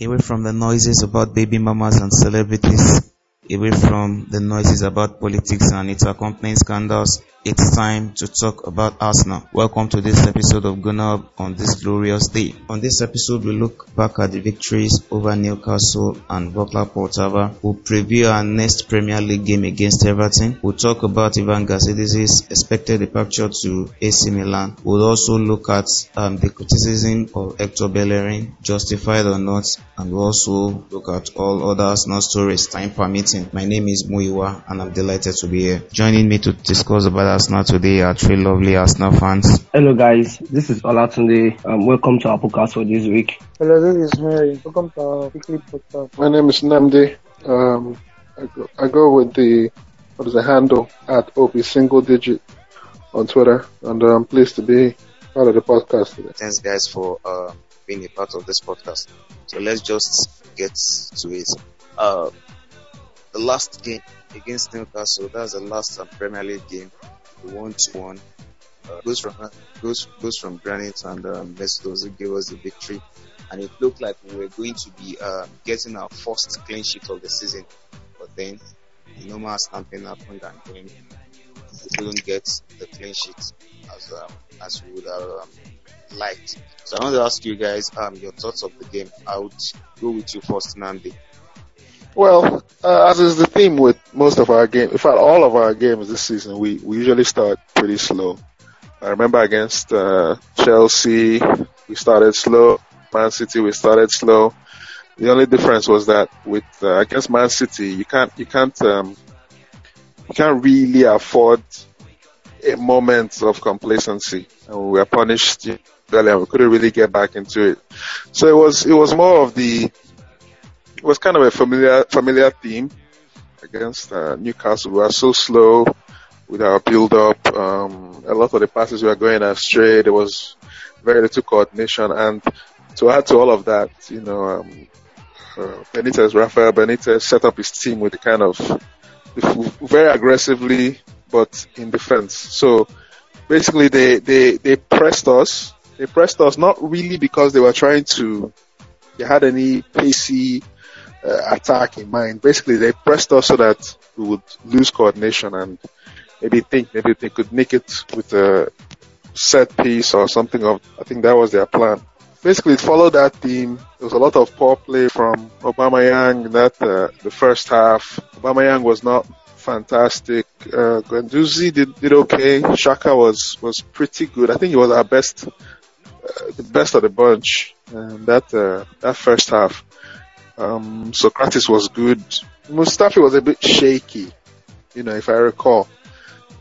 away from the noises about baby mamas and celebrities, away from the noises about politics and its accompanying scandals, it's time to talk about Arsenal. Welcome to this episode of Gunnar on this glorious day. On this episode, we look back at the victories over Newcastle and Vorskla Poltava. We'll preview our next Premier League game against Everton. We'll talk about Ivan Gazidis' expected departure to AC Milan. We'll also look at um, the criticism of Hector Bellerin, justified or not, and we'll also look at all other Arsenal stories, time permitting. My name is Muiwa, and I'm delighted to be here. Joining me to discuss about Arsenal today are three lovely Arsenal fans. Hello guys, this is Olatunde. Um, welcome to our podcast for this week. Hello, this is Mary. Welcome to our weekly podcast. My name is Namdi. Um, I, go, I go with the what is the handle at OP single digit on Twitter, and I'm pleased to be part of the podcast today. Thanks guys for uh, being a part of this podcast. So let's just get to it. Uh, the last game against Newcastle, that's the last Premier League game the one to one. Uh, goes from goes goes from Granit and um, gave us the victory, and it looked like we were going to be uh, getting our first clean sheet of the season. But then the normal stamping happened, and then we couldn't get the clean sheet as um, as we would have um, liked. So I want to ask you guys um, your thoughts of the game. I would go with you first, Namdi. Well, uh, as is the theme with most of our games, in fact, all of our games this season, we, we usually start pretty slow. I remember against uh, Chelsea, we started slow. Man City, we started slow. The only difference was that with uh, against Man City, you can't you can't um, you can't really afford a moment of complacency, and we were punished earlier. We couldn't really get back into it. So it was it was more of the it was kind of a familiar familiar theme against uh, Newcastle. We were so slow with our build up. Um, a lot of the passes were going astray. There was very little coordination, and to add to all of that, you know, um, uh, Benitez, Rafael Benitez set up his team with the kind of very aggressively, but in defense. So basically, they they they pressed us. They pressed us not really because they were trying to. They had any pacey uh, attack in mind. Basically, they pressed us so that we would lose coordination and maybe think maybe they could nick it with a set piece or something of, I think that was their plan. Basically, it followed that theme. There was a lot of poor play from Aubameyang that, uh, the first half. Aubameyang was not fantastic. Uh, Guendouzi did, did okay. Xhaka was, was pretty good. I think he was our best, uh, the best of the bunch. And that, uh, that first half. Um, Sokratis was good. Mustafi was a bit shaky, you know, if I recall.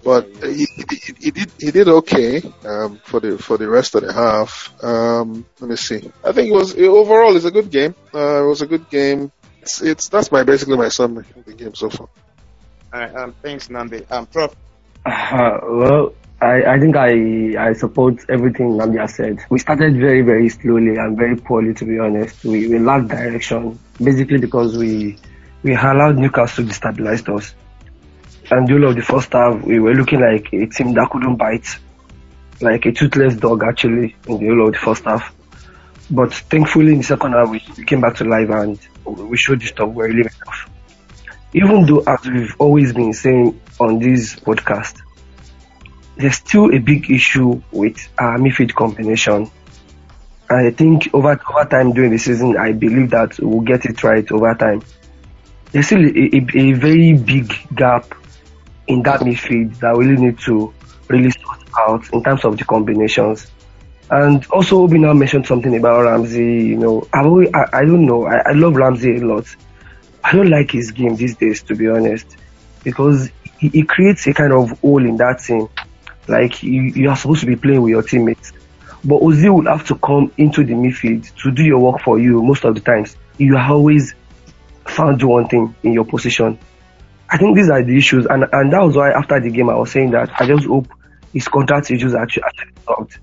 But he, he, he did he did okay um, for the for the rest of the half. Um, let me see. I think it was overall it's a good game. Uh, it was a good game. It's, it's that's my basically my summary of the game so far. All right. Um, thanks, Namdi. Um, Prof. Uh, well, I, I think I, I support everything Namdia said. We started very, very slowly and very poorly, to be honest. We, we lacked direction, basically because we, we allowed Newcastle to destabilize us. And whole the first half, we were looking like a team that couldn't bite, like a toothless dog actually, in the whole of the first half. But thankfully in the second half, we, we came back to life and we showed the stuff we're really enough. Even though, as we've always been saying on this podcast, there's still a big issue with uh, our midfield combination. And I think over over time during the season, I believe that we'll get it right over time. There's still a, a, a very big gap in that midfield that we really need to really sort out in terms of the combinations. And also, Obi now mentioned something about Ramsey. You know, I, always, I, I don't know. I, I love Ramsey a lot. I don't like his game these days, to be honest, because he, he creates a kind of hole in that team. Like you, you are supposed to be playing with your teammates, but Ozil will have to come into the midfield to do your work for you most of the times. You always found one thing in your position. I think these are the issues, and and that was why after the game I was saying that I just hope his contract issues are actually solved.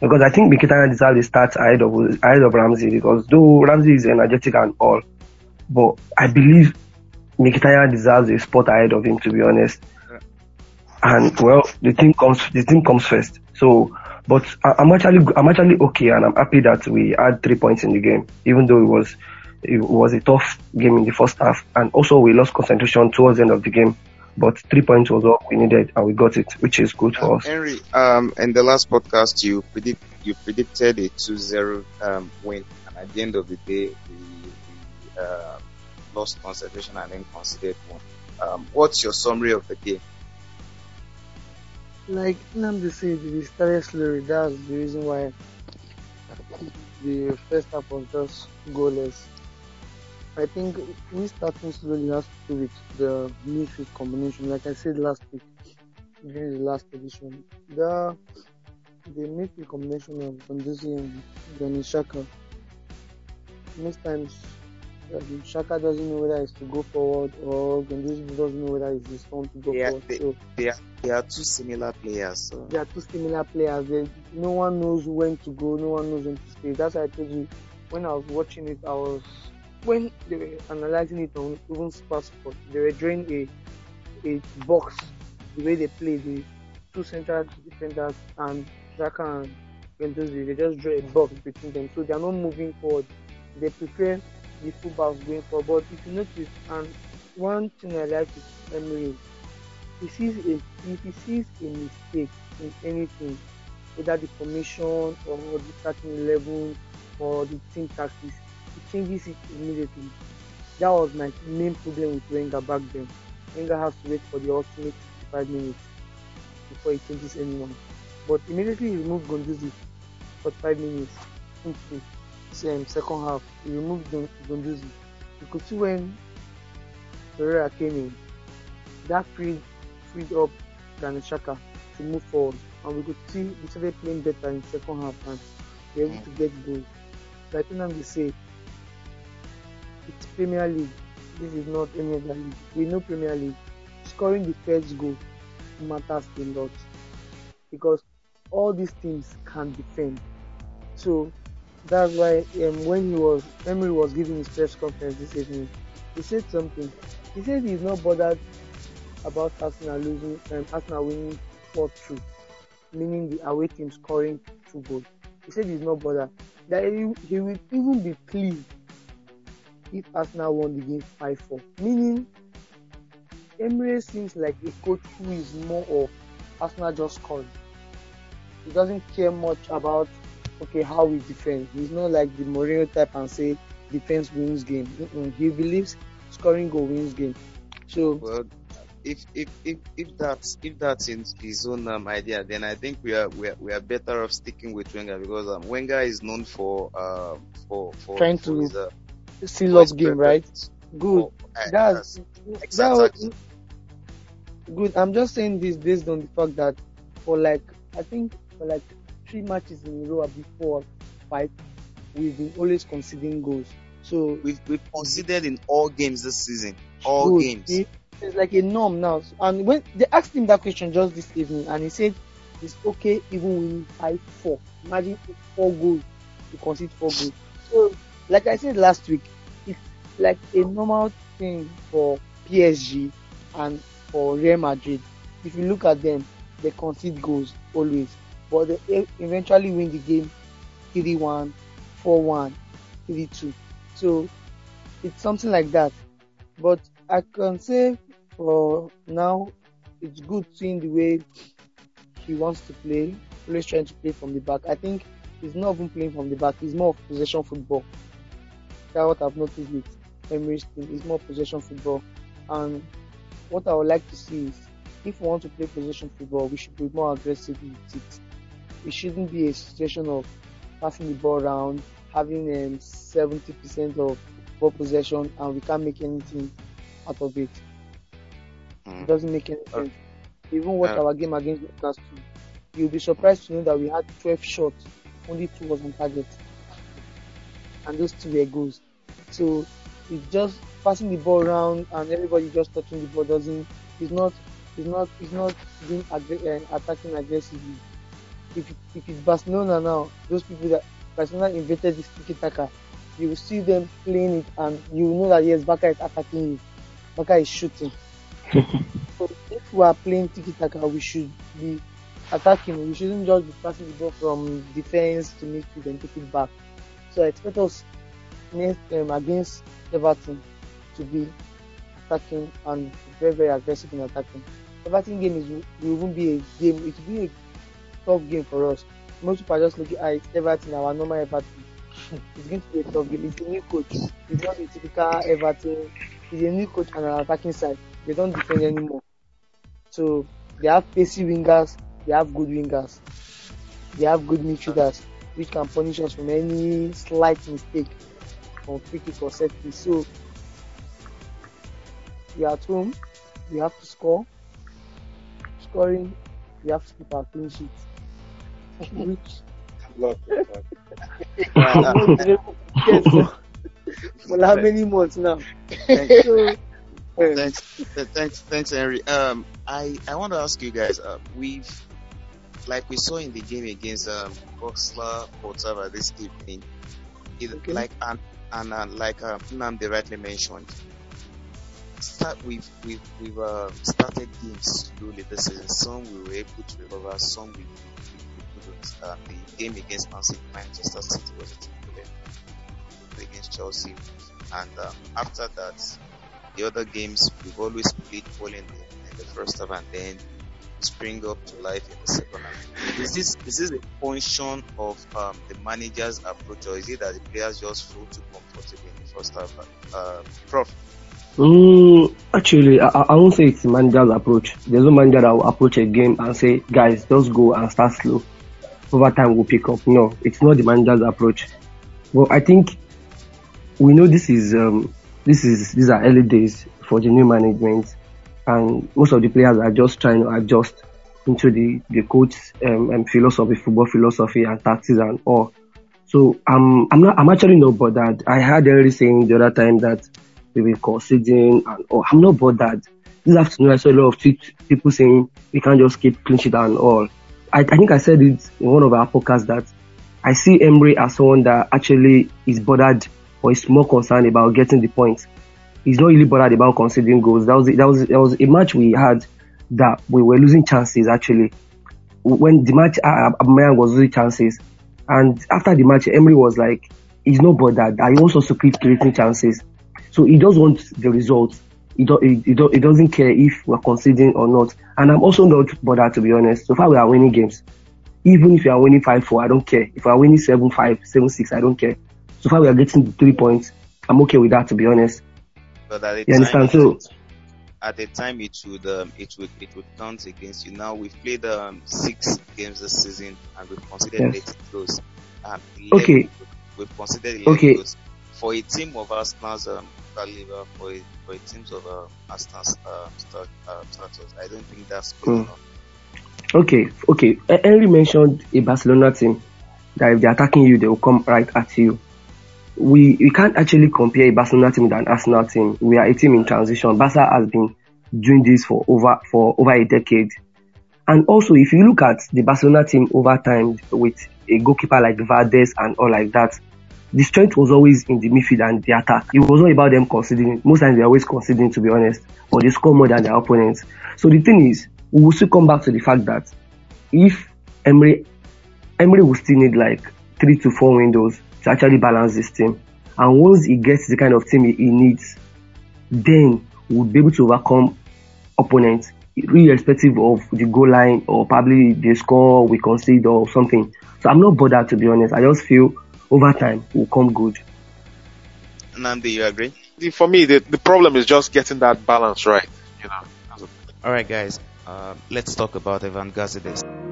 Because I think Mkhitaryan deserves a start ahead of ahead of Ramsey because though Ramsey is energetic and all, but I believe Mkhitaryan deserves a spot ahead of him to be honest. And well, the team comes the team comes first. So, but I'm actually I'm actually okay, and I'm happy that we had three points in the game, even though it was it was a tough game in the first half, and also we lost concentration towards the end of the game. But three points was all we needed, and we got it, which is good for Um, us. Henry, um, in the last podcast, you predict you predicted a 2-0 um, win, and at the end of the day, we, we uh, lost concentration and then conceded one. Um, what's your summary of the game? Like Namdi said, we started slowly. That's the reason why the first half was just goalless. I think we starting slowly has to do with the midfield combination. Like I said last week during the last edition, the the midfield combination of Guendouzi and Granit Xhaka. Most times, Xhaka doesn't know whether it's to go forward or Guendouzi doesn't know whether it's his turn to go Yeah, forward. they- so They are, they are two similar players. So. they are two similar players. They, no one knows when to go, no one knows when to stay. That's why I told you when I was watching it, I was when they were analyzing it on even Passport, they were drawing a a box the way they play the two central defenders and Xhaka and Guendouzi. They just draw a box between them, so they are not moving forward. They prefer the fullbacks going for. But if you notice, and one thing I like is Emery he sees a if he sees a mistake in anything, whether the formation or the starting eleven or the team tactics, he changes it immediately. That was my main problem with Wenger back then. Wenger has to wait for the ultimate 65 minutes before he changes anyone. But immediately he removed Guendouzi for five minutes into um, second half. He removed Guendouzi. You could see when Torreira came in, that freed freed up Granit Xhaka to move forward, and we could see we started playing better in second half and we were able to get goals. So I I'm say it's Premier League. This is not any other league. We know Premier League. Scoring the first goal matters a lot because all these teams can defend. So that's why um, when he was Emery was giving his press conference this evening, he said something. He said he's not bothered about Arsenal losing um, Arsenal winning 4-2, meaning the away team scoring two goals. He said he's not bothered. That he, he will even be pleased if Arsenal won the game 5-4. Meaning Emery seems like a coach who is more of Arsenal just scoring. He doesn't care much about okay how we defend. He's not like the Mourinho type and say defense wins game. Mm-mm. He believes scoring goal wins game. So Well, if if if if that's if that's in his own um, idea, then I think we are we are, we are better off sticking with Wenger because um, Wenger is known for uh for for Trying for to his, uh, his up game, right? Good. uh, That's yes, that exactly. good. I'm just saying this based on the fact that for like I think for like three matches in a row before five, we've been always conceding goals. So We've we've conceded in all games this season. All games. It- It's like a norm now. And when they asked him that question just this evening, and he said it's okay even winning five four. Imagine four goals to concede four goals. So, like I said last week, it's like a normal thing for PSG and for Real Madrid. If you look at them, they concede goals always, but they eventually win the game 3-1, 4-1, 3-2. So it's something like that. But I can say for now, it's good seeing the way he wants to play, always trying to play from the back. I think he's not even playing from the back, he's more of possession football. That's what I've noticed with Emery's team, he's more possession football. And what I would like to see is if we want to play possession football, we should be more aggressive with it. It shouldn't be a situation of passing the ball around, having um, 70% of ball possession, and we can't make anything out of it. Mm. It doesn't make any sense. Even watch Uh, our game against Newcastle. You'll be surprised to know that we had 12 shots, only two was on target, and those two were goals. So it's just passing the ball around and everybody just touching the ball doesn't. It's not. It's not. It's not being aggr- uh, attacking aggressively. If if it's Barcelona now, those people that Barcelona invented this tiki taka, you will see them playing it and you will know that yes, Barca is attacking you. Barca is shooting. So if we are playing tiki taka, we should be attacking. We shouldn't just be passing the ball from defense to midfield and take it back. So I expect us next um, against Everton to be attacking and very very aggressive in attacking. Everton game is will even be a game. It will be a tough game for us. Most people are just looking at Everton, our normal Everton. it's going to be a tough game. It's a new coach. It's not a typical Everton. It's a new coach on an attacking side. They don't defend anymore. So they have pacey wingers. They have good wingers. They have good midfielders which can punish us from any slight mistake on free kick or. So we are at home. We have to score. Scoring, we have to keep our clean sheet. Love for how many months now? Thanks, So, thanks, thanks, thanks, Henry. Um, I I want to ask you guys. Uh, we've like we saw in the game against um Vorskla Poltava this evening. It, Okay. Like and and uh, like uh, Nnamdi rightly mentioned, start we've we've we've uh, started games slowly this season. Some we were able to recover, some we, we, we couldn't. Uh, the game against Manchester City was a game against Chelsea, and um, after that, the other games we've always played well in the, in the first half and then spring up to life in the second half. Is this is this a function of um, the manager's approach, or is it that the players just feel too comfortable in the first half? Uh, Prof. Mm, actually, I, I won't say it's the manager's approach. There's no manager that will approach a game and say, guys, just go and start slow. Over time, we'll pick up. No, it's not the manager's approach. Well, I think we know this is um, this is these are early days for the new management, and most of the players are just trying to adjust into the the coach's um, um, philosophy, football philosophy, and tactics and all. So I'm I'm not I'm actually not bothered. I heard Henry saying the other time that we were conceding and all. I'm not bothered. This afternoon I saw a lot of tweet, people saying we can't just keep sheet and all. I, I think I said it in one of our podcasts that I see Emery as someone that actually is bothered or is more concerned about getting the points. He's not really bothered about conceding goals. That was that was that was a match we had that we were losing chances actually. When the match uh, Aubameyang was losing chances, and after the match Emery was like, he's not bothered. He wants us to keep creating chances. So he does want the results. He, do, he, he, do, he doesn't care if we're conceding or not. And I'm also not bothered to be honest. So far we are winning games. Even if we are winning 5-4, I don't care. If we are winning 7-5, 7-6, I don't care. So far we are getting the three points. I'm okay with that to be honest. But at the You time, understand? So at the time it would um, it would it would count against you. Now we've played um, six games this season and we've considered Yes. 80 goals. Um, Okay. We've considered 11 Okay. goals. For a team of Arsenal's um, for a, for a team of uh, start, uh, I don't think that's good Mm. enough. Okay, okay. Henry mentioned a Barcelona team that if they're attacking you, they will come right at you. We we can't actually compare a Barcelona team with an Arsenal team. We are a team in transition. Barca has been doing this for over for over a decade. And also, if you look at the Barcelona team over time with a goalkeeper like Valdes and all like that, the strength was always in the midfield and the attack. It was not about them conceding. Most times they're always conceding, to be honest, but they score more than their opponents. So the thing is, we will still come back to the fact that if Emery, Emery will still need like three to four windows to actually balance this team. And once he gets the kind of team he needs, then we'll be able to overcome opponents, irrespective of the goal line or probably the score we concede or something. So I'm not bothered to be honest. I just feel over time will come good. Namdi, you agree? For me, the, the problem is just getting that balance right. You know, All right, guys. Uh, let's talk about Evan Gazidis.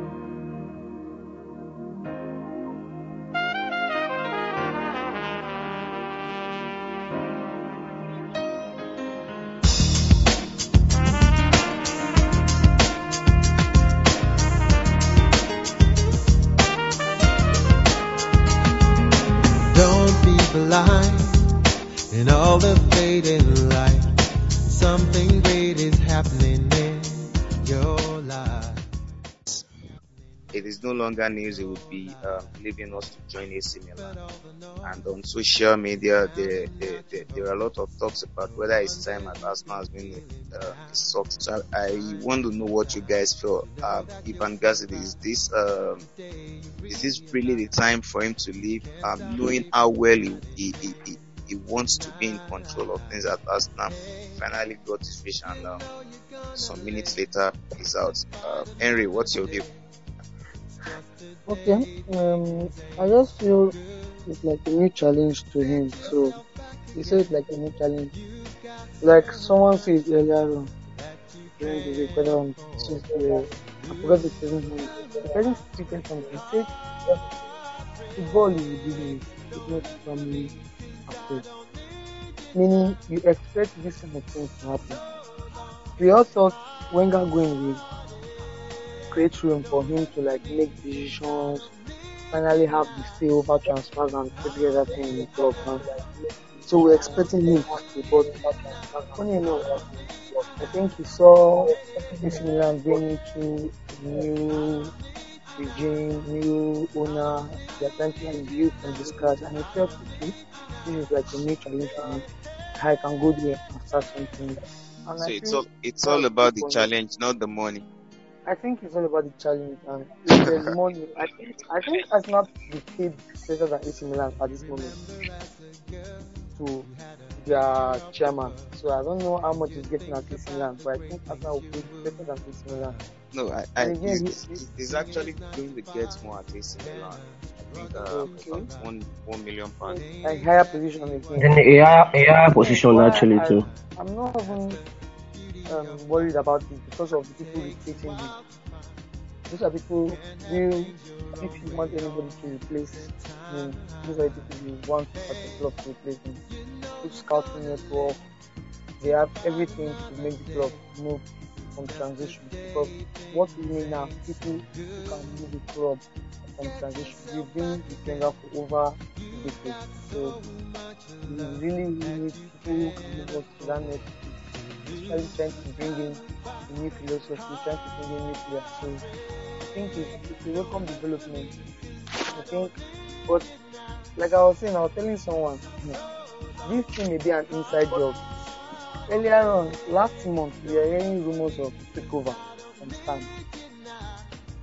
Longer news. It would be um, leaving us to join AC Milan. And on social media, there, there, there, there, are a lot of talks about whether his time at Arsenal has been uh, a success. So I want to know what you guys feel. Um, Ivan Gazidi, is this um, is this really the time for him to leave? Um, knowing how well he, he, he, he wants to be in control of things at Arsenal. Finally got his wish, and um, some minutes later he's out. Uh, Henry, what's your view? Okay, um, I just feel it's like a new challenge to him. So he said it's like a new challenge. Like someone said earlier on during the week, on Tuesday, I forgot the person name. The person tweeted something. He said football is a business, it's not family affair. Meaning you expect this kind of thing to happen. We all thought Wenger going with create room for him to like make decisions, finally have the say over transfers and every other thing in the club. Man. So we're expecting him to but funny enough, I think he saw AC Milan going into new regime, new owner, they're trying to review from the scratch and he felt okay, this is like a new challenge for me. I can go there and start something. And so it's all it's all about the challenge, not the money. I think it's all about the challenge and if there's money. I think I think Arsenal be paid better than AC Milan at this moment to their chairman. So I don't know how much he's getting at AC Milan, but I think Arsenal will pay better than AC Milan. No, I, I again, he's, he's, actually going to get more at AC Milan. I think uh, okay. one one million pounds. A higher position again. Then a higher, a higher position actually I, too. I'm not even um, worried about it because of the people replacing him. Those are people who, if you want anybody to replace him, those are the people you want to at the club to replace him. Good scouting network, they have everything to make the club move from transition. Because what we need now, people who can move the club from transition. We've been with Wenger for over a decade, so we really, need people who can move us to that trying to bring in a new philosophy, trying to bring in new players. So I think it's a welcome development. I think, but like I was saying, I was telling someone, this thing may be an inside job. Earlier on, last month, we were hearing rumors of takeover from Stan,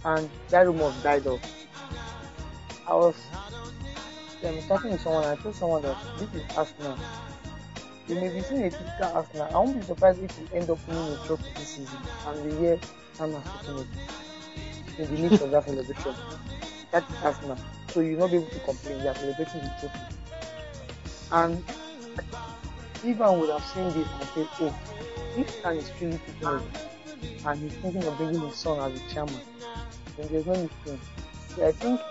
and that rumor died off. I was um, talking to someone, I told someone that this is Arsenal you may be seeing a typical Arsenal. I won't be surprised if we end up winning a trophy this season and hear Arsenal taking it in the midst of that celebration. That is Arsenal. So you'll not be able to complain. They are celebrating the trophy. And Ivan would have seen this and said, oh, if Stan is truly it and he's thinking of bringing his son as a chairman, then there's no need to. So I think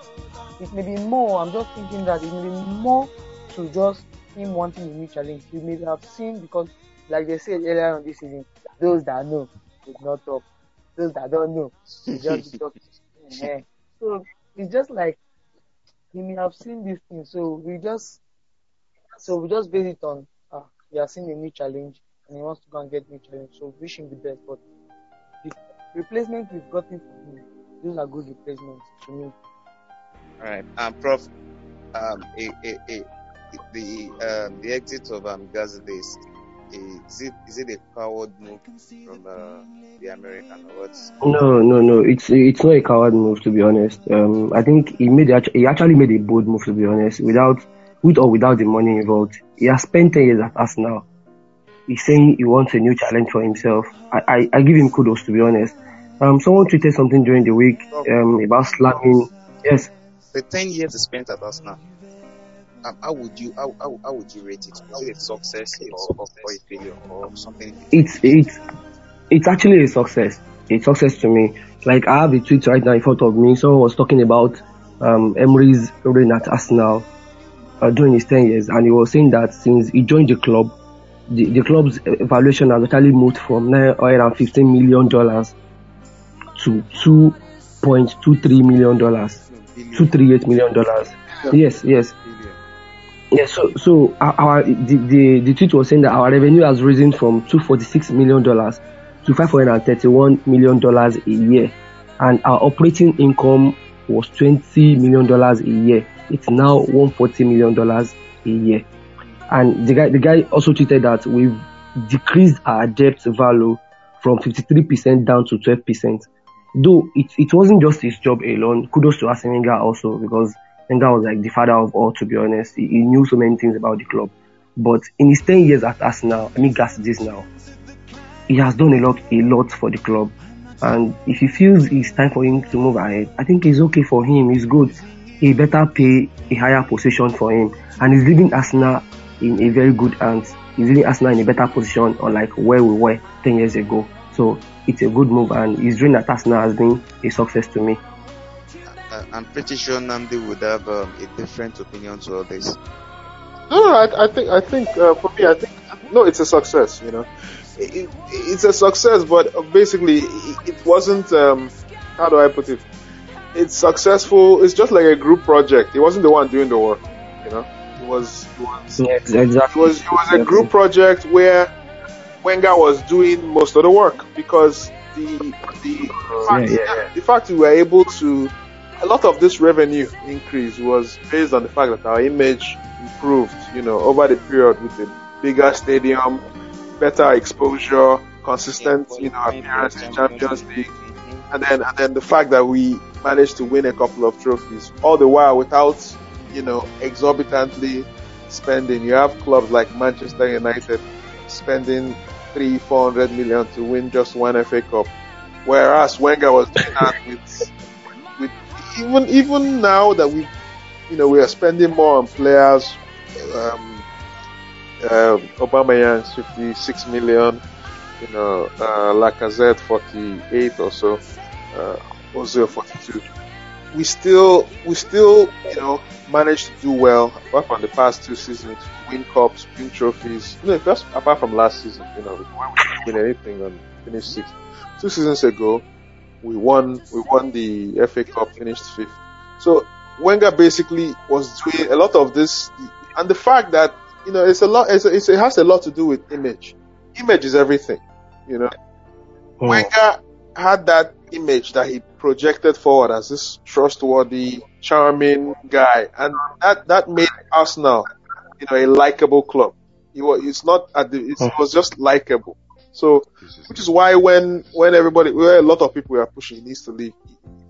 it may be more, I'm just thinking that it may be more to just him wanting a new challenge. You may have seen because, like they said earlier on this season, those that know did not talk. Those that don't know, they just talk. yeah. So it's just like he may have seen this thing. So we just, so we just base it on. Uh, he has seen a new challenge and he wants to go and get a new challenge. So wish him the best. But the replacement we've gotten from him, those are good replacements to me. All right, um, Prof. Um, a, a, a the um, the exit of um, Gazide is, is it is it a coward move from uh, the American or what? No, no, no. It's it's not a coward move to be honest. Um, I think he made he actually made a bold move to be honest. Without with or without the money involved, he has spent ten years at Arsenal. He's saying he wants a new challenge for himself. I, I, I give him kudos to be honest. Um, someone tweeted something during the week um, about slamming. Yes. The ten years spent at Arsenal um, how would you how, how, how would you rate it? Is it a success or, or, or a failure or something? It's it's it's actually a success. It's success to me. Like I have a tweet right now in front of me. Someone was talking about um, Emery's reign at Arsenal uh, during his ten years, and he was saying that since he joined the club, the, the club's valuation has actually moved from nine hundred and fifteen million dollars to two point two three million dollars, two three eight million dollars. Yes, yes. Yeah, so so our the, the the tweet was saying that our revenue has risen from two forty six million dollars to five hundred and thirty one million dollars a year. and our operating income was 20 million dollars a year. It's now 140 million dollars a year. And the guy, the guy also tweeted that we've decreased our debt value from 53% down to 12%. Though it, it wasn't just his job alone. Kudos to Arsene Wenger also because Wenger was like the father of all, to be honest. He, he knew so many things about the club. But in his 10 years at Arsenal, I mean, gas this now, he has done a lot, a lot for the club. And if he feels it's time for him to move ahead, I think it's okay for him. It's good. He better pay a higher position for him. And he's leaving Arsenal in a very good hands. He's leaving Arsenal in a better position, unlike where we were 10 years ago. So it's a good move, and his journey at Arsenal has been a success to me. I'm pretty sure Namdi would have um, a different opinion to all this. No, no, I, I think, I think, uh, for me, I think, no, it's a success. You know, it, it, it's a success, but basically, it, it wasn't. Um, how do I put it? It's successful. It's just like a group project. It wasn't the one doing the work. You know, it was. It was, Yeah, exactly. it was, it was a group project where Wenger was doing most of the work because the the fact, yeah, yeah. the fact we were able to a lot of this revenue increase was based on the fact that our image improved, you know, over the period with a bigger stadium, better exposure, consistent, you know, appearance in Champions League, mm-hmm. and then and then the fact that we managed to win a couple of trophies, all the while without, you know, exorbitantly spending. You have clubs like Manchester United spending three, four hundred million to win just one FA Cup, whereas Wenger was doing that with with even even now that we, you know, we are spending more on players. Um, uh, Aubameyang 56 million, you know, uh, Lacazette 48 or so, uh, Ozil 42. We still, we still, you know, managed to do well apart from the past two seasons, win cups, win trophies. You know, just apart from last season, you know, we didn't win anything and finished sixth. Two seasons ago, we won, we won the FA Cup, finished fifth. So Wenger basically was doing a lot of this, and the fact that you know it's a lot, it's it's, it has a lot to do with image. Image is everything, you know. Hmm. Wenger had that image that he projected forward as this trustworthy, charming guy, and that that made Arsenal, you know, a likable club. It was, it's not at the, it was just likable. So, which is why when when everybody, where a lot of people were pushing, he needs to leave.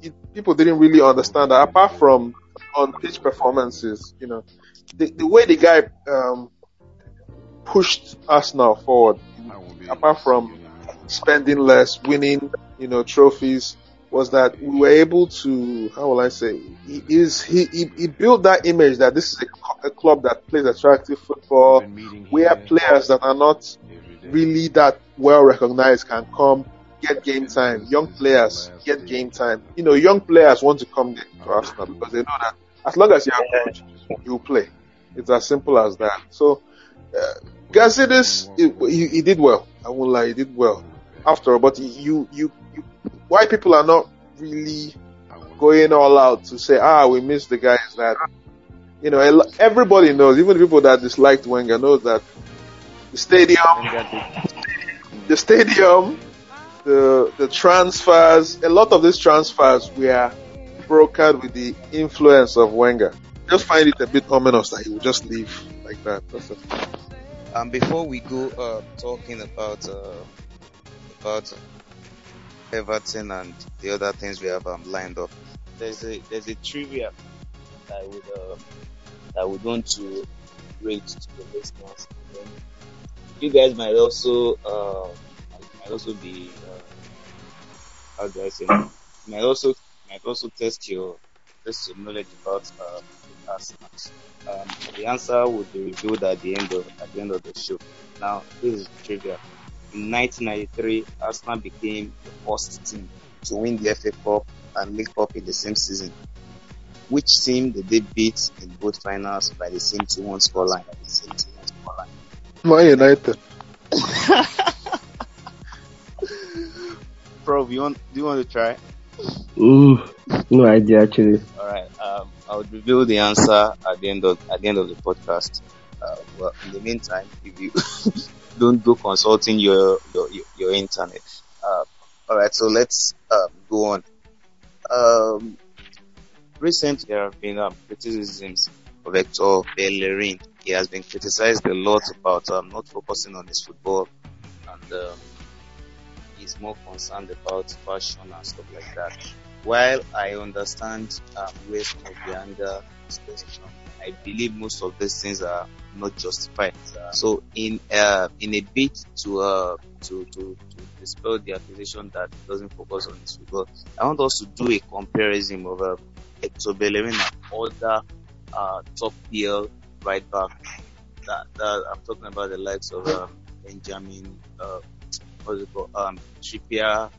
It, people didn't really understand that. Apart from on pitch performances, you know, the, the way the guy um, pushed Arsenal forward, apart from spending less, winning, you know, trophies, was that we were able to, how will I say, he is he, he, he built that image that this is a, a club that plays attractive football, where players that are not really that well recognized can come get game time. Young players get game time. You know, young players want to come to Arsenal because they know that as long as you're good, you play. It's as simple as that. So, uh, Gazidis, he, he, he did well. I won't lie, he did well. After all, but you, you, you, why people are not really going all out to say, ah, we miss the guys that, you know, everybody knows, even people that disliked Wenger knows that the stadium, the stadium, the the transfers, a lot of these transfers were brokered with the influence of Wenger. Just find it a bit ominous that he would just leave like that. That's it. Um, before we go uh, talking about uh, about Everton and the other things we have um, lined up, there's a there's a trivia that I would uh, that I would want to rate to the listeners. You guys might also uh, might also be uh, how do I say might also might also test your test your knowledge about uh, Arsenal. Um, the answer would be revealed at the end of at the end of the show. Now, this is trivia. In 1993, Arsenal became the first team to win the FA Cup and League Cup in the same season. Which team did they beat in both finals by the same 2-1 scoreline? The same 2-1 scoreline. Man United. Bro, you want do you want to try? Mm, no idea actually. All right. Um, I would reveal the answer at the end of at the end of the podcast. Uh, well, in the meantime, if you don't go consulting your your your, your internet. Uh, all right. So let's um, go on. um, recently there have been um, criticisms of Hector Bellerin. He has been criticized a lot about um, not focusing on his football and um, he's more concerned about fashion and stuff like that. While I understand um, where some of the anger is from, I believe most of these things are not justified. So in uh, in a bid to uh, to, to to dispel the accusation that he doesn't focus on his football, I want us to do a comparison of uh, Hector Bellerin and other uh, top PL right back. That, that I'm talking about the likes of um, Benjamin, uh, what's it called, um, Trippier,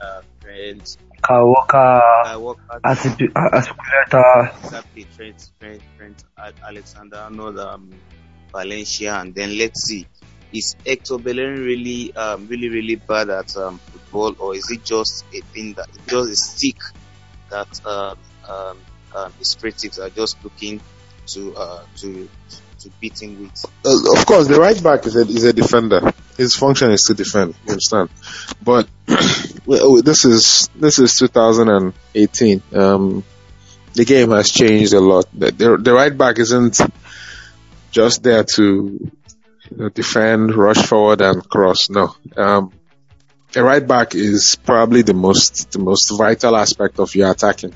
uh, Trent, Kyle Walker, Kyle Walker, Asipi- Azpilicueta, exactly Trent, Trent, Trent, Al- Alexander Arnold, um, Valencia, and then let's see, is Hector Bellerin really, um, really, really bad at um, football, or is it just a thing that just a stick that um, um, um, his critics are just looking to uh, to to with? Uh, of course, the right back is a, is a defender. His function is to defend. You understand? But well, this is this is 2018. Um, the game has changed a lot. The, the, the right back isn't just there to you know, defend, rush forward, and cross. No. Um, a right back is probably the most the most vital aspect of your attacking.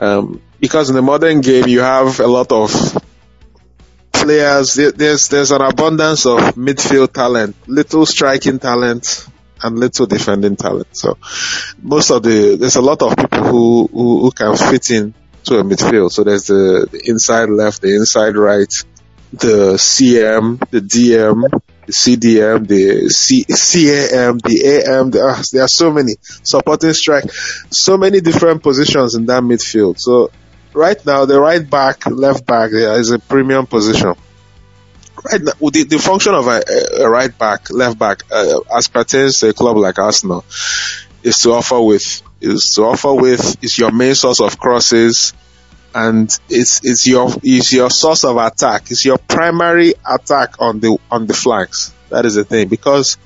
Um, because in the modern game you have a lot of players. There's there's an abundance of midfield talent, little striking talent, and little defending talent. So most of the there's a lot of people who who, who can fit in to a midfield. So there's the, the inside left, the inside right, the CM, the DM, the CDM, the C, CAM, the AM. There are, there are so many supporting strike, so many different positions in that midfield. So right now, the right back, left back is a premium position. Right now, the, the function of a, a right back, left back, uh, as pertains to a club like Arsenal, is to offer with, is to offer with, is your main source of crosses, and it's it's your it's your source of attack. It's your primary attack on the on the flanks. That is the thing because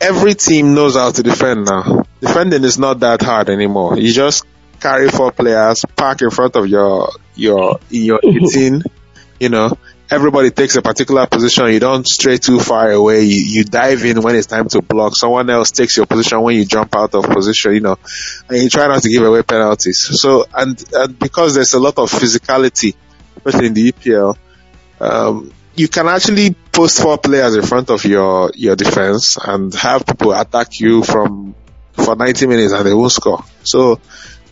every team knows how to defend now. Defending is not that hard anymore. You just carry four players, park in front of your your in your 18, you know. Everybody takes a particular position. You don't stray too far away. You, you dive in when it's time to block. Someone else takes your position when you jump out of position, you know, and you try not to give away penalties. So, and, and because there's a lot of physicality, especially in the EPL, um, you can actually post four players in front of your, your defense and have people attack you from, for 90 minutes and they won't score. So,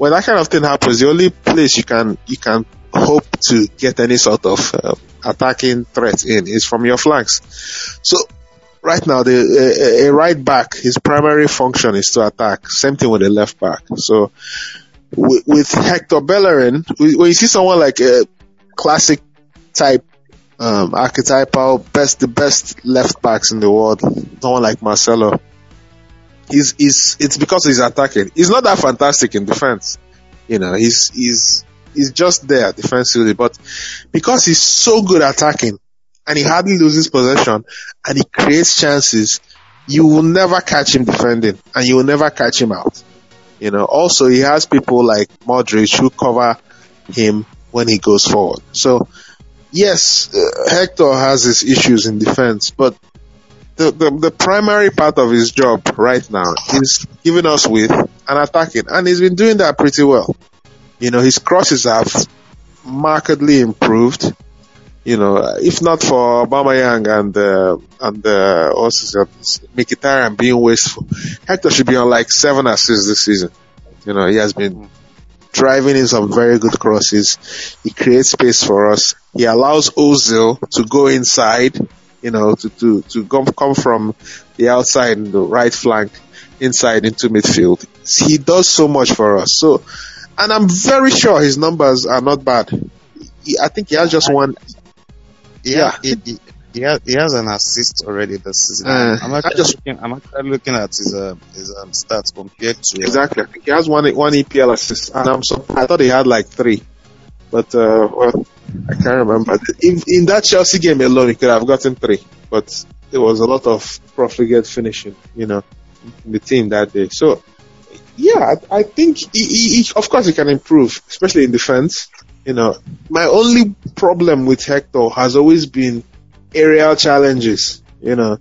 when that kind of thing happens, the only place you can, you can hope to get any sort of uh, attacking threat in is from your flanks. So, right now, the a, a right back, his primary function is to attack. Same thing with the left back. So, with, with Hector Bellerin, when you see someone like a classic type, um, archetypal, best, the best left backs in the world, someone like Marcelo, he's, he's, it's because he's attacking. He's not that fantastic in defense. You know, he's, he's, he's just there defensively, but because he's so good at attacking and he hardly loses possession and he creates chances, you will never catch him defending and you will never catch him out. You know, also he has people like Modric who cover him when he goes forward. So, yes, uh, Hector has his issues in defense, but the, the, the primary part of his job right now is giving us with and attacking, and he's been doing that pretty well. You know, his crosses have markedly improved. You know, if not for Aubameyang and uh, and uh, name, Mkhitaryan being wasteful, Hector should be on like seven assists this season. You know, he has been driving in some very good crosses. He creates space for us. He allows Ozil to go inside. You know, to to to come come from the outside the right flank inside into midfield. He does so much for us. So, and I'm very sure his numbers are not bad. He, I think he has just one. Yeah. he, he, he, has, he has an assist already this season. Uh, I'm actually just- looking, I'm actually looking at his uh, his um, stats compared to uh, Exactly. I think he has one one EPL assist, and I'm so I thought he had like three, but uh, well, I can't remember. In in that Chelsea game alone, he could have gotten three, but there was a lot of profligate finishing, you know, in the team that day. So Yeah, I, think he, he, he, of course he can improve, especially in defense. You know, my only problem with Hector has always been aerial challenges. You know,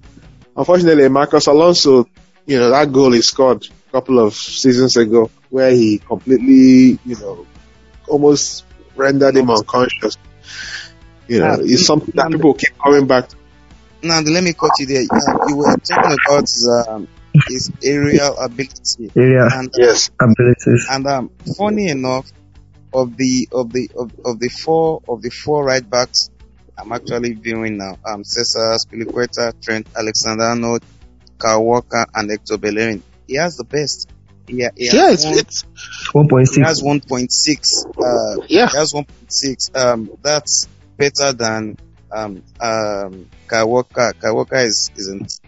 unfortunately, Marcos Alonso, you know, that goal he scored a couple of seasons ago, where he completely, you know, almost rendered him unconscious. You know, Uh, it's something that people keep coming back to. Now, let me cut you there. Uh, you were talking about um, his aerial ability, Area and Yes. abilities. and um, funny enough, of the of the of, of the four of the four right backs, I'm actually viewing now. Um, Cesar Azpilicueta, Trent Alexander-Arnold, Kyle Walker, and Hector Bellerin. He has the best. He has Yeah, it's, one- it's, One point has 1.6. Uh, yeah. he has 1.6. Um, that's better than um um. Kyle Walker is isn't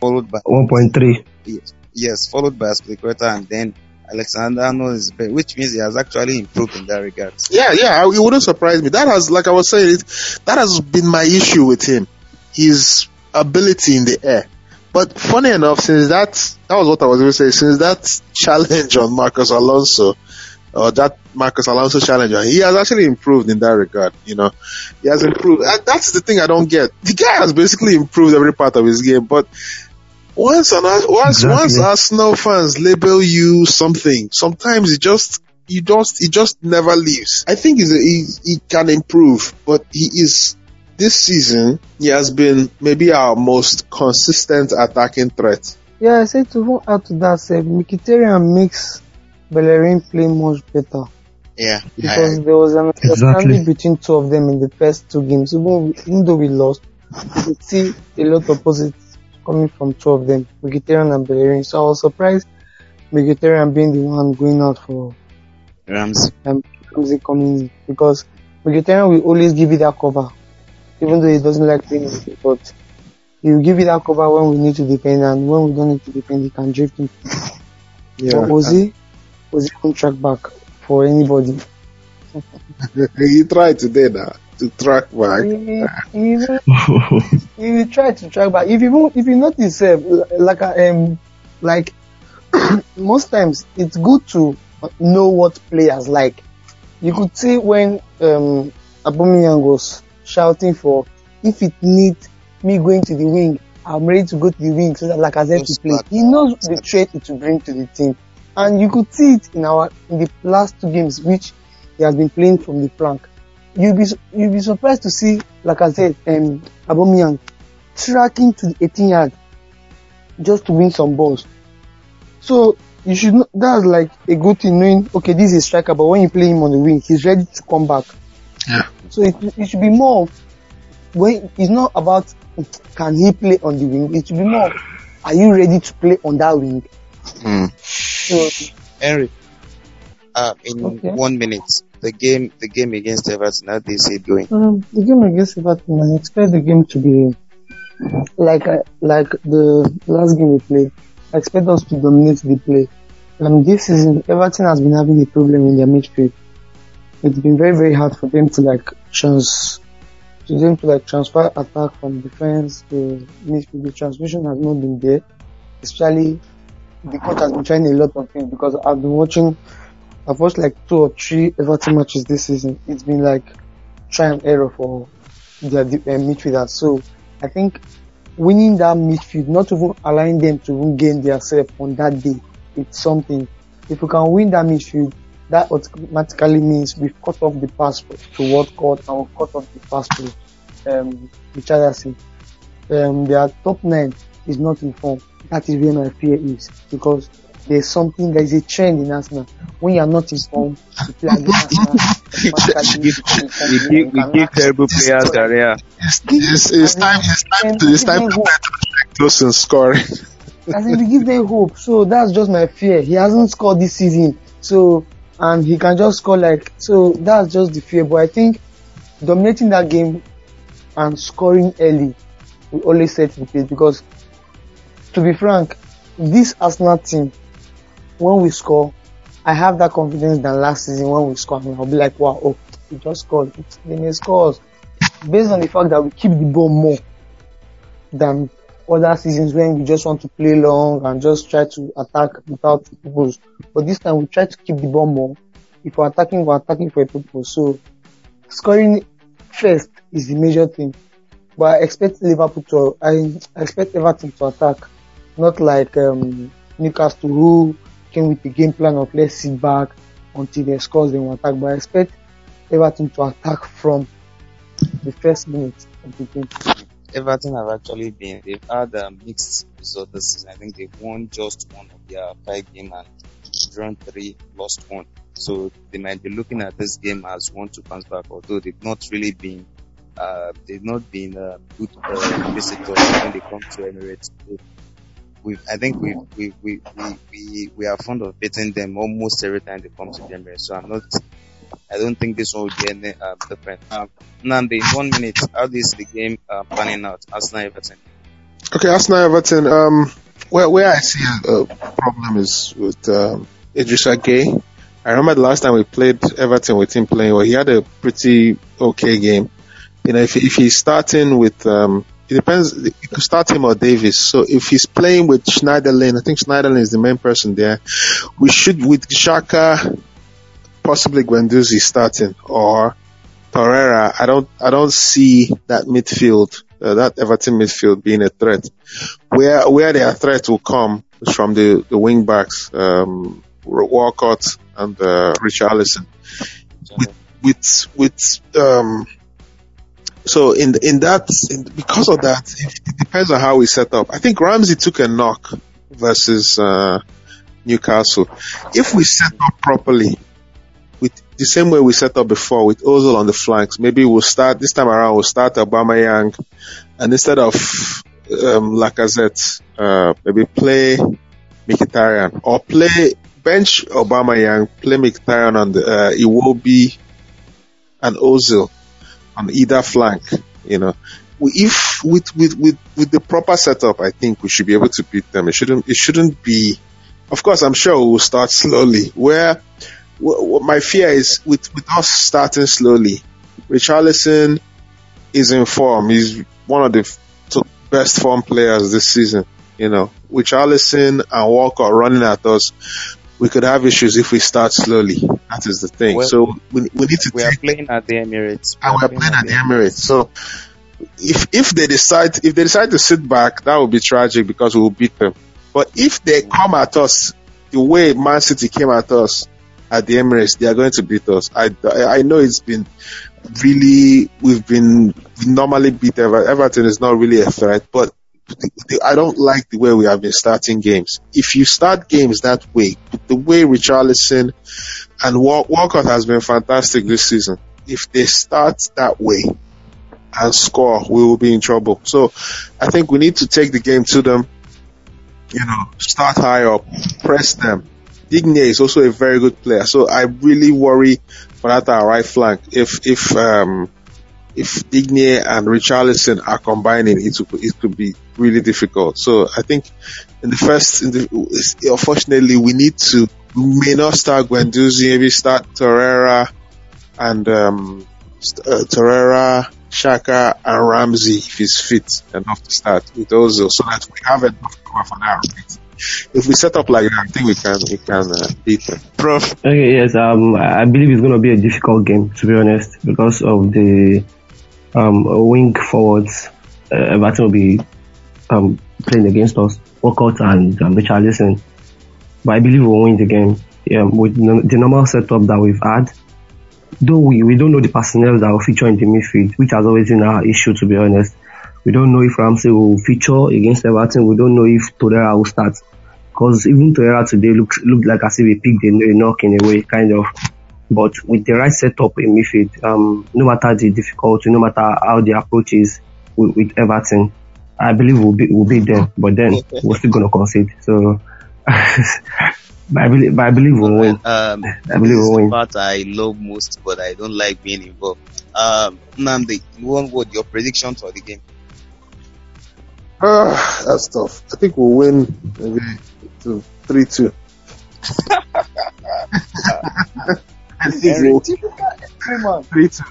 followed by One point three. yes, followed by Azpilicueta and then Alexander Arnold is better, which means he has actually improved in that regard. Yeah, yeah, it wouldn't surprise me. That has, like I was saying, it, that has been my issue with him. His ability in the air. But funny enough, since that, that was what I was going to say, since that challenge on Marcos Alonso, or that Marcos Alonso challenge, he has actually improved in that regard, you know. He has improved. That's the thing I don't get. The guy has basically improved every part of his game, but once an, once, Exactly. once Arsenal fans label you something, sometimes it just, you just, it just never leaves. I think he's a, he, he can improve, but he is, this season, he has been maybe our most consistent attacking threat. Yeah, I said to even add to that, say, Mkhitaryan makes Bellerin play much better Yeah, because I, there was an Exactly. between two of them in the first two games. Even, even though we lost, you could see a lot of positives coming from two of them, Mkhitaryan and Bellerin. So I was surprised Mkhitaryan being the one going out for Rams. Ramsey coming in because Mkhitaryan will always give you that cover, even though he doesn't like playing it, but he will give you that cover when we need to defend and when we don't need to defend, he can drift in. Yeah. But Ozzy, Ozzy won't track back for anybody. he tried today now to track back. He, he, he try to track back. If you if you notice, uh, like um, like most times it's good to know what players like. You could see when um Aubameyang was shouting for if it needs me going to the wing, I'm ready to go to the wing so that like I said to play. He knows the trait it will bring to the team, and you could see it in our in the last two games which he has been playing from the flank. You'll be you'll be surprised to see, like I said, um, Aubameyang tracking to the 18 yard just to win some balls. So you should know, that's like a good thing knowing okay this is striker but when you play him on the wing he's ready to come back. Yeah. So it, it should be more of when it's not about can he play on the wing it should be more are you ready to play on that wing? Hmm. So Henry, uh, in Okay. one minute, the game, the game against Everton, how do you see it going? Um, the game against Everton, I expect the game to be like uh, like the last game we played. I expect us to dominate the play. Um, this season, Everton has been having a problem in their midfield. It's been very very hard for them to like trans to them to like transfer attack from defense to midfield. The transmission has not been there, especially the coach has been trying a lot of things because I've been watching. I've watched like two or three Everton matches this season. It's been like try and error for their uh, midfielders. So I think winning that midfield, not even allowing them to even gain their self on that day, it's something. If we can win that midfield, that automatically means we've cut off the passport to Walcott and we've cut off the pass to um, Richarlison. Um, their top nine is not informed. That is where my fear is because there's something, there's a trend in Arsenal. When you are not informed, form, you play against Arsenal. automatically you become in form. We give, we give terrible players career. It's, it's, it's time, it's time to, it's time to close and scoring. As in, we give them hope. So that's just my fear. He hasn't scored this season. So, and he can just score like, so that's just the fear. But I think dominating that game and scoring early will always set the pace because, to be frank, this Arsenal team, when we score, I have that confidence than last season when we score. And I'll be like, wow, oh, we just scored. They may score. Based on the fact that we keep the ball more than other seasons when we just want to play long and just try to attack without purpose. But this time we try to keep the ball more. If we're attacking, we're attacking for a purpose. So scoring first is the major thing. But I expect Liverpool to, I expect Everton to attack, not like um, Newcastle who came with the game plan of let's sit back until they score then we attack. But I expect Everton to attack from the first minute of the game. Everton have actually been, they've had a mixed result this season. I think they've won just one of their five games and drawn three, lost one. So they might be looking at this game as one to bounce back, although they've not really been, uh, they've not been uh, good uh, when they come to Emirates. we I think we we, we, we, we, we are fond of beating them almost every time they come to the Emirates. So I'm not I don't think this one will be any uh, different. Um, in one minute, how see the game uh, panning out? Arsenal Everton. Okay, Arsenal Everton. Um, where where I see a, problem is with um, Idrissa Gueye. I remember the last time we played Everton with him playing, well, he had a pretty okay game. You know, if if he's starting with um, it depends. You could start him or Davis. So if he's playing with Schneiderlin, I think Schneiderlin is the main person there. We should with Xhaka possibly Guendouzi starting or Torreira, I don't, I don't see that midfield, uh, that Everton midfield being a threat. Where, where their threat will come is from the, the wing backs, um, Walcott and, uh, Richarlison. With, with, with, um, so in, in that, in, because of that, it, it depends on how we set up. I think Ramsey took a knock versus, uh, Newcastle. If we set up properly, the same way we set up before with Ozil on the flanks. Maybe we'll start this time around. We'll start Aubameyang, and instead of um, Lacazette, uh, maybe play Mkhitaryan or play bench Aubameyang, play Mkhitaryan on the uh, Iwobi and Ozil on either flank. You know, if with with with with the proper setup, I think we should be able to beat them. It shouldn't it shouldn't be. Of course, I'm sure we'll start slowly. Where what my fear is with, with us starting slowly. Richarlison is in form. He's one of the best form players this season. You know, Richarlison and Walker running at us, we could have issues if we start slowly. That is the thing. Well, so we, we need to. We are playing at the Emirates. We and we're playing, playing at the Emirates. So if if they decide if they decide to sit back, that would be tragic because we will beat them. But if they come at us the way Man City came at us, at the Emirates, they are going to beat us. I, I know it's been really, we've been, normally beat Ever, Everton is not really a threat, but I don't like the way we have been starting games. If you start games that way, the way Richarlison and Walcott has been fantastic this season, if they start that way and score, we will be in trouble. So I think we need to take the game to them, you know, start high up, press them, Digne is also a very good player. So I really worry for that our right flank. If if um, if Digne and Richarlison are combining, it could, it could be really difficult. So I think in the first, in the, unfortunately, we need to may not start Guendouzi, maybe start Torreira and um, uh, Torreira, Xhaka, and Ramsey if he's fit enough to start with those, so that we have enough cover for that if we set up like that, I think we can we can uh, beat them. Prof. Okay, yes. Um, I believe it's going to be a difficult game to be honest because of the um wing forwards. Uh, Everton will be um playing against us, Walcott and um, Richarlison. But I believe we'll win the game yeah, with the normal setup that we've had. Though we, we don't know the personnel that will feature in the midfield, which has always been our issue to be honest. We don't know if Ramsey will feature against Everton. We don't know if Torreira will start. Because even Torreira today looked looked like as if he picked a, a knock in a way, kind of. But with the right setup in midfield, um, no matter the difficulty, no matter how the approach is with, with Everton, I believe we'll be we'll be there. But then we're still gonna concede. So. But I believe, but I believe we'll win. Um, I believe we'll win. part I love most, but I don't like being involved. Um, Namdi, one word, your prediction for the game. Ah, that's tough. I think we'll win maybe two, three two. I think we'll three two.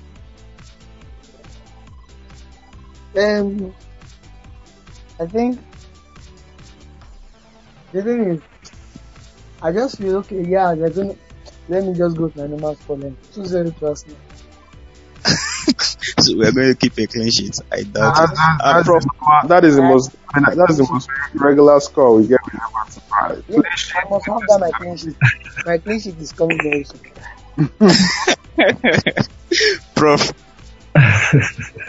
Um, I think The thing is, I just feel okay. Yeah, they're gonna. Let me just go to my normal score line. 2-0 to Arsenal. So we're going to keep a clean sheet. I doubt That, it. that, Uh, that's- that is the most that is the most regular score we get. We never surprise. Yeah, I must have that my clean sheet. My clean sheet is coming very soon. Prof,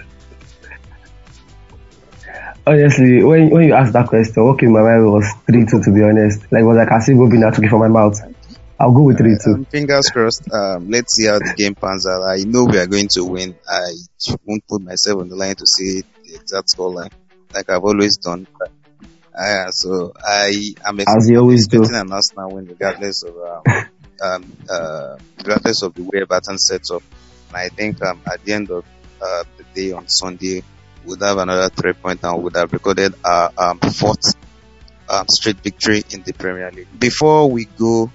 Honestly, when when you asked that question, what came in my mind was three two. To be honest, like was like I see Bobina took it from my mouth. I'll go with three two. um, fingers crossed. Um, let's see how the game pans out. I know we are going to win. I won't put myself on the line to say the exact score line, like I've always done. Uh, so I am you always do. expecting an Arsenal win regardless of um, um, uh, regardless of the way Everton sets up. And I think um, at the end of uh, the day on Sunday, we'll have another three point and would have recorded our um, fourth um, straight victory in the Premier League. Before we go,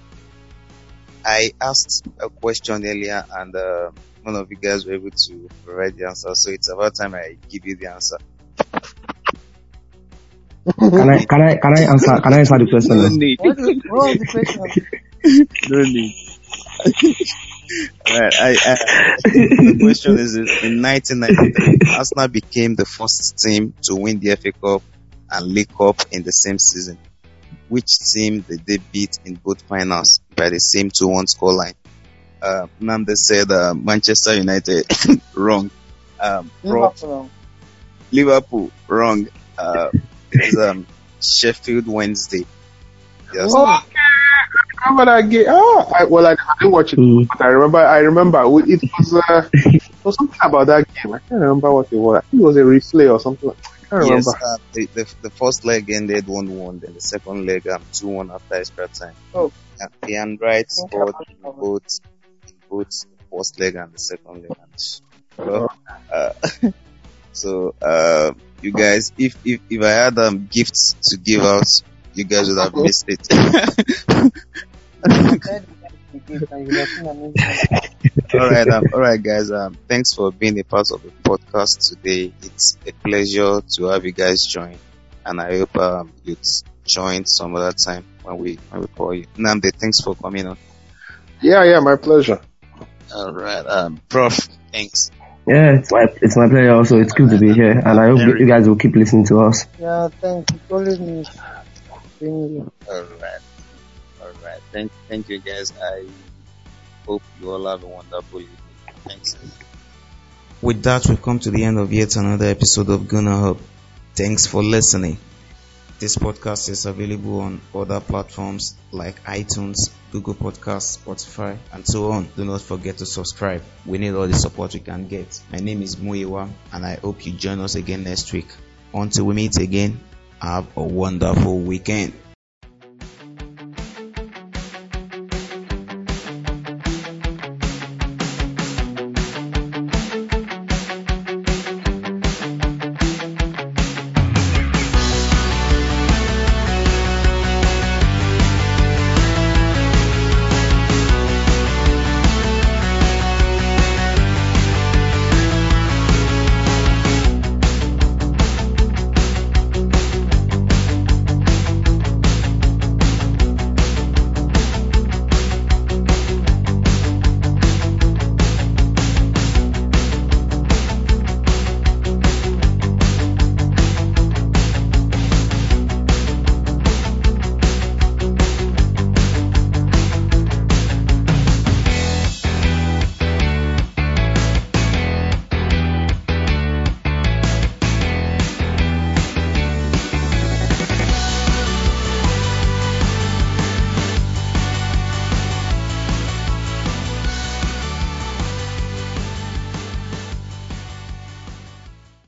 I asked a question earlier and uh, none of you guys were able to provide the answer. So it's about time I give you the answer. Can I can I can I answer can I answer the question? No now? need. What, is, what was the question? No need. Alright, I, I, the question is in 1993, Arsenal became the first team to win the FA Cup and League Cup in the same season. Which team did they beat in both finals by the same 2-1 scoreline? Uh, Nanda said uh, Manchester United. wrong. Um, Prof, Liverpool. Liverpool. Wrong. Uh, it's um, Sheffield Wednesday. Yes. Oh, remember that game? Oh, I, well, I, I didn't watch it, Mm. but I remember. I remember it was. Uh, it was something about that game. I can't remember what it was. I think it was a replay or something. I can't remember. Yes, uh, the, the, the first leg ended 1 1, then the second leg um, 2 1 after extra time. Oh. Uh, Ian Wright Okay. scored in both, in both the first leg and the second leg. And, well, uh, so, uh, you guys, if, if, if I had um, gifts to give out, you guys would have missed it. all right, um, all right, guys. Um, thanks for being a part of the podcast today. It's a pleasure to have you guys join, and I hope um, you'd join some other time when we when we call you. Namdi, thanks for coming on. Yeah, yeah, my pleasure. All right, um, Prof, thanks. Yeah, it's my it's my pleasure. Also, it's good to be here, and I hope you- you guys will keep listening to us. Yeah, thank you. Always miss being here. All right, all right. Thank, thank you, guys. I hope you all have a wonderful evening. Thanks. With that, we've come to the end of yet another episode of Gunner Hub. Thanks for listening. This podcast is available on other platforms like iTunes, Google Podcasts, Spotify, and so on. Do not forget to subscribe. We need all the support we can get. My name is Muiwa, and I hope you join us again next week. Until we meet again, have a wonderful weekend.